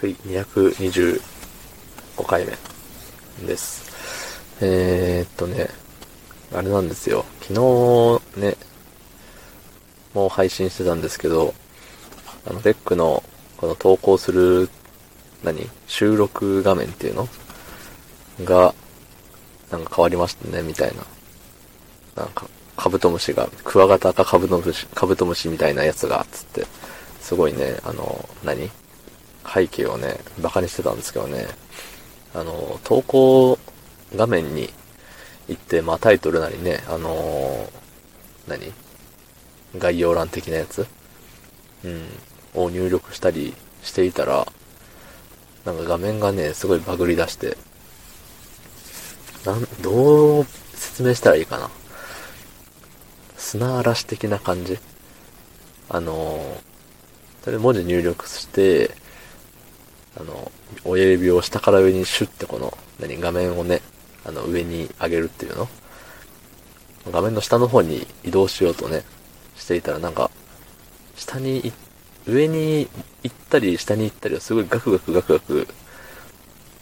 はい、225回目です。えー、っとね、あれなんですよ。昨日ね、もう配信してたんですけど、あの、デックの、この投稿する、何収録画面っていうの？が、なんか変わりましたね、みたいな。なんか、カブトムシが、クワガタかカブトムシ、カブトムシみたいなやつが、つって、すごいね、あの、何？背景をね、バカにしてたんですけどね、あの、投稿画面に行って、まあタイトルなりね、あのー、何？概要欄的なやつ？うん。を入力したりしていたら、なんか画面がね、すごいバグり出して、なん、どう説明したらいいかな？砂嵐的な感じ？あのー、それ文字入力して、あの、親指を下から上にシュッてこの、何、画面をね、あの、上に上げるっていうの？画面の下の方に移動しようとね、していたらなんか、下に、上に行ったり下に行ったりをすごいガクガクガクガク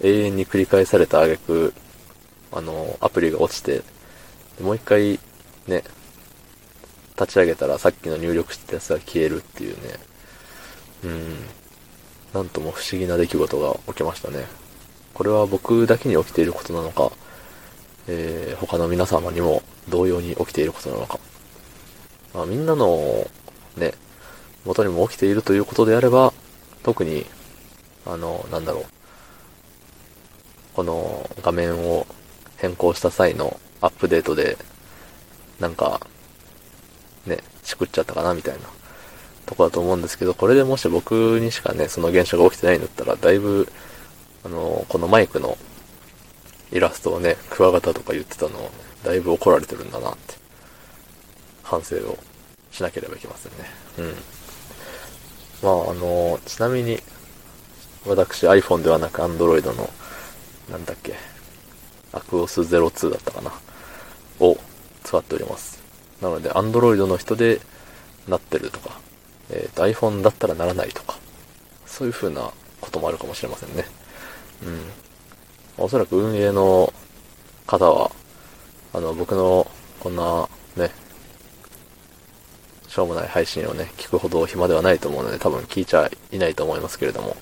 永遠に繰り返された挙句、あの、アプリが落ちて、もう一回ね、立ち上げたらさっきの入力してたやつが消えるっていうね、うん、なんとも不思議な出来事が起きましたね。これは僕だけに起きていることなのか、えー、他の皆様にも同様に起きていることなのか。まあ、みんなの、ね、元にも起きているということであれば、特に、あの、なんだろう。この画面を変更した際のアップデートで、なんか、ね、しくっちゃったかなみたいなとこだと思うんですけど、これでもし僕にしかね、その現象が起きてないんだったら、だいぶ、あの、このマイクのイラストをね、クワガタとか言ってたのを、だいぶ怒られてるんだなって、反省をしなければいけませんね。うん。まあ、あの、ちなみに、私 iPhone ではなく Android の、なんだっけ、アクオス02だったかな、を使っております。なので、Android の人でなってるとか、えっ、ー、と iPhone だったらならないとか、そういう風なこともあるかもしれませんね。うん。おそらく運営の方は、あの、僕のこんなね、しょうもない配信をね、聞くほど暇ではないと思うので、多分聞いちゃいないと思いますけれども、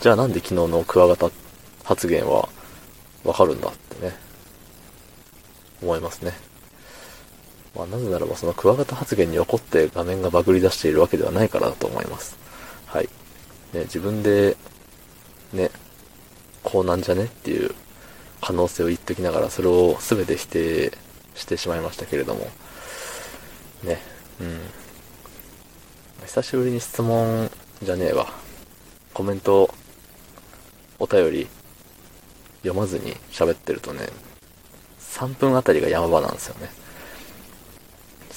じゃあなんで昨日のクワガタ発言はわかるんだってね、思いますね。まあ、なぜならばそのクワガタ発言に怒って画面がバグり出しているわけではないからだと思います。はい。ね、自分で、ね、こうなんじゃねっていう可能性を言っておきながら、それを全て否定してしまいましたけれども、ね、うん。久しぶりに質問じゃねえわ。コメント、お便り、読まずに喋ってるとね、3分あたりが山場なんですよね。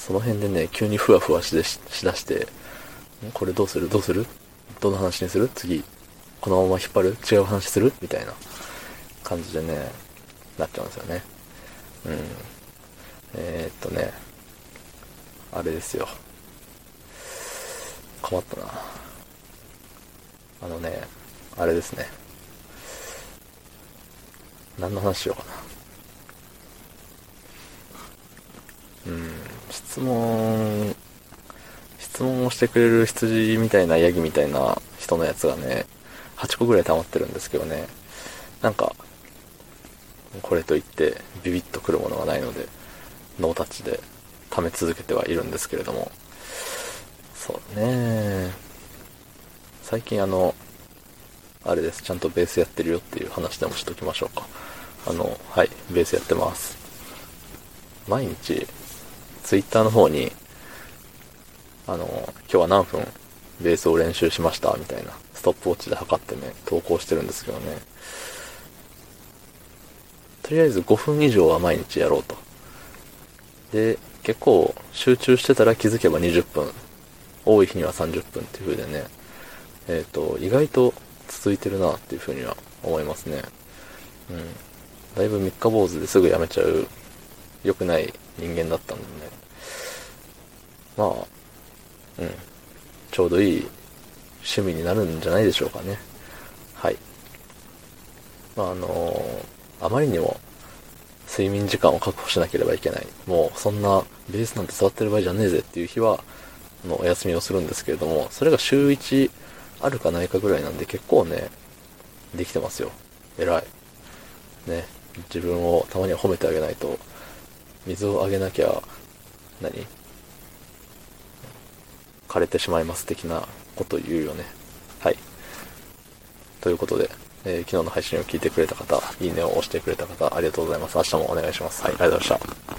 その辺でね、急にふわふわしししだして、これどうする？どうする？どの話にする？次、このまま引っ張る？違う話する？みたいな感じでね、なっちゃうんですよね。うん。えー、っとね、あれですよ。困ったな。あのね、あれですね。何の話しようかな。うん。質問、質問をしてくれる羊みたいなヤギみたいな人のやつがね、8個ぐらい溜まってるんですけどね、なんか、これといってビビッとくるものがないので、ノータッチで溜め続けてはいるんですけれども、そうね。最近あの、あれです、ちゃんとベースやってるよっていう話でもしときましょうか。あの、はい、ベースやってます。毎日ツイッターの方に、あの、今日は何分ベースを練習しましたみたいな、ストップウォッチで測ってね、投稿してるんですけどね。とりあえず5分以上は毎日やろうと。で、結構集中してたら気づけば20分。多い日には30分っていう風でね、えっ、ー、と、意外と続いてるなっていう風には思いますね。うん。だいぶ三日坊主ですぐやめちゃう良くない人間だったんでね。まあ、うん。ちょうどいい趣味になるんじゃないでしょうかね。はい。まあ、あのーあまりにも睡眠時間を確保しなければいけない。もうそんなベースなんて座ってる場合じゃねえぜっていう日は、の、お休みをするんですけれども、それが週1あるかないかぐらいなんで結構ね、できてますよ。偉い。ね。自分をたまには褒めてあげないと、水をあげなきゃ、何？枯れてしまいます的なこと言うよね。はい。ということで、えー昨日の配信を聞いてくれた方、いいねを押してくれた方、ありがとうございます。明日もお願いします。はい、ありがとうございました。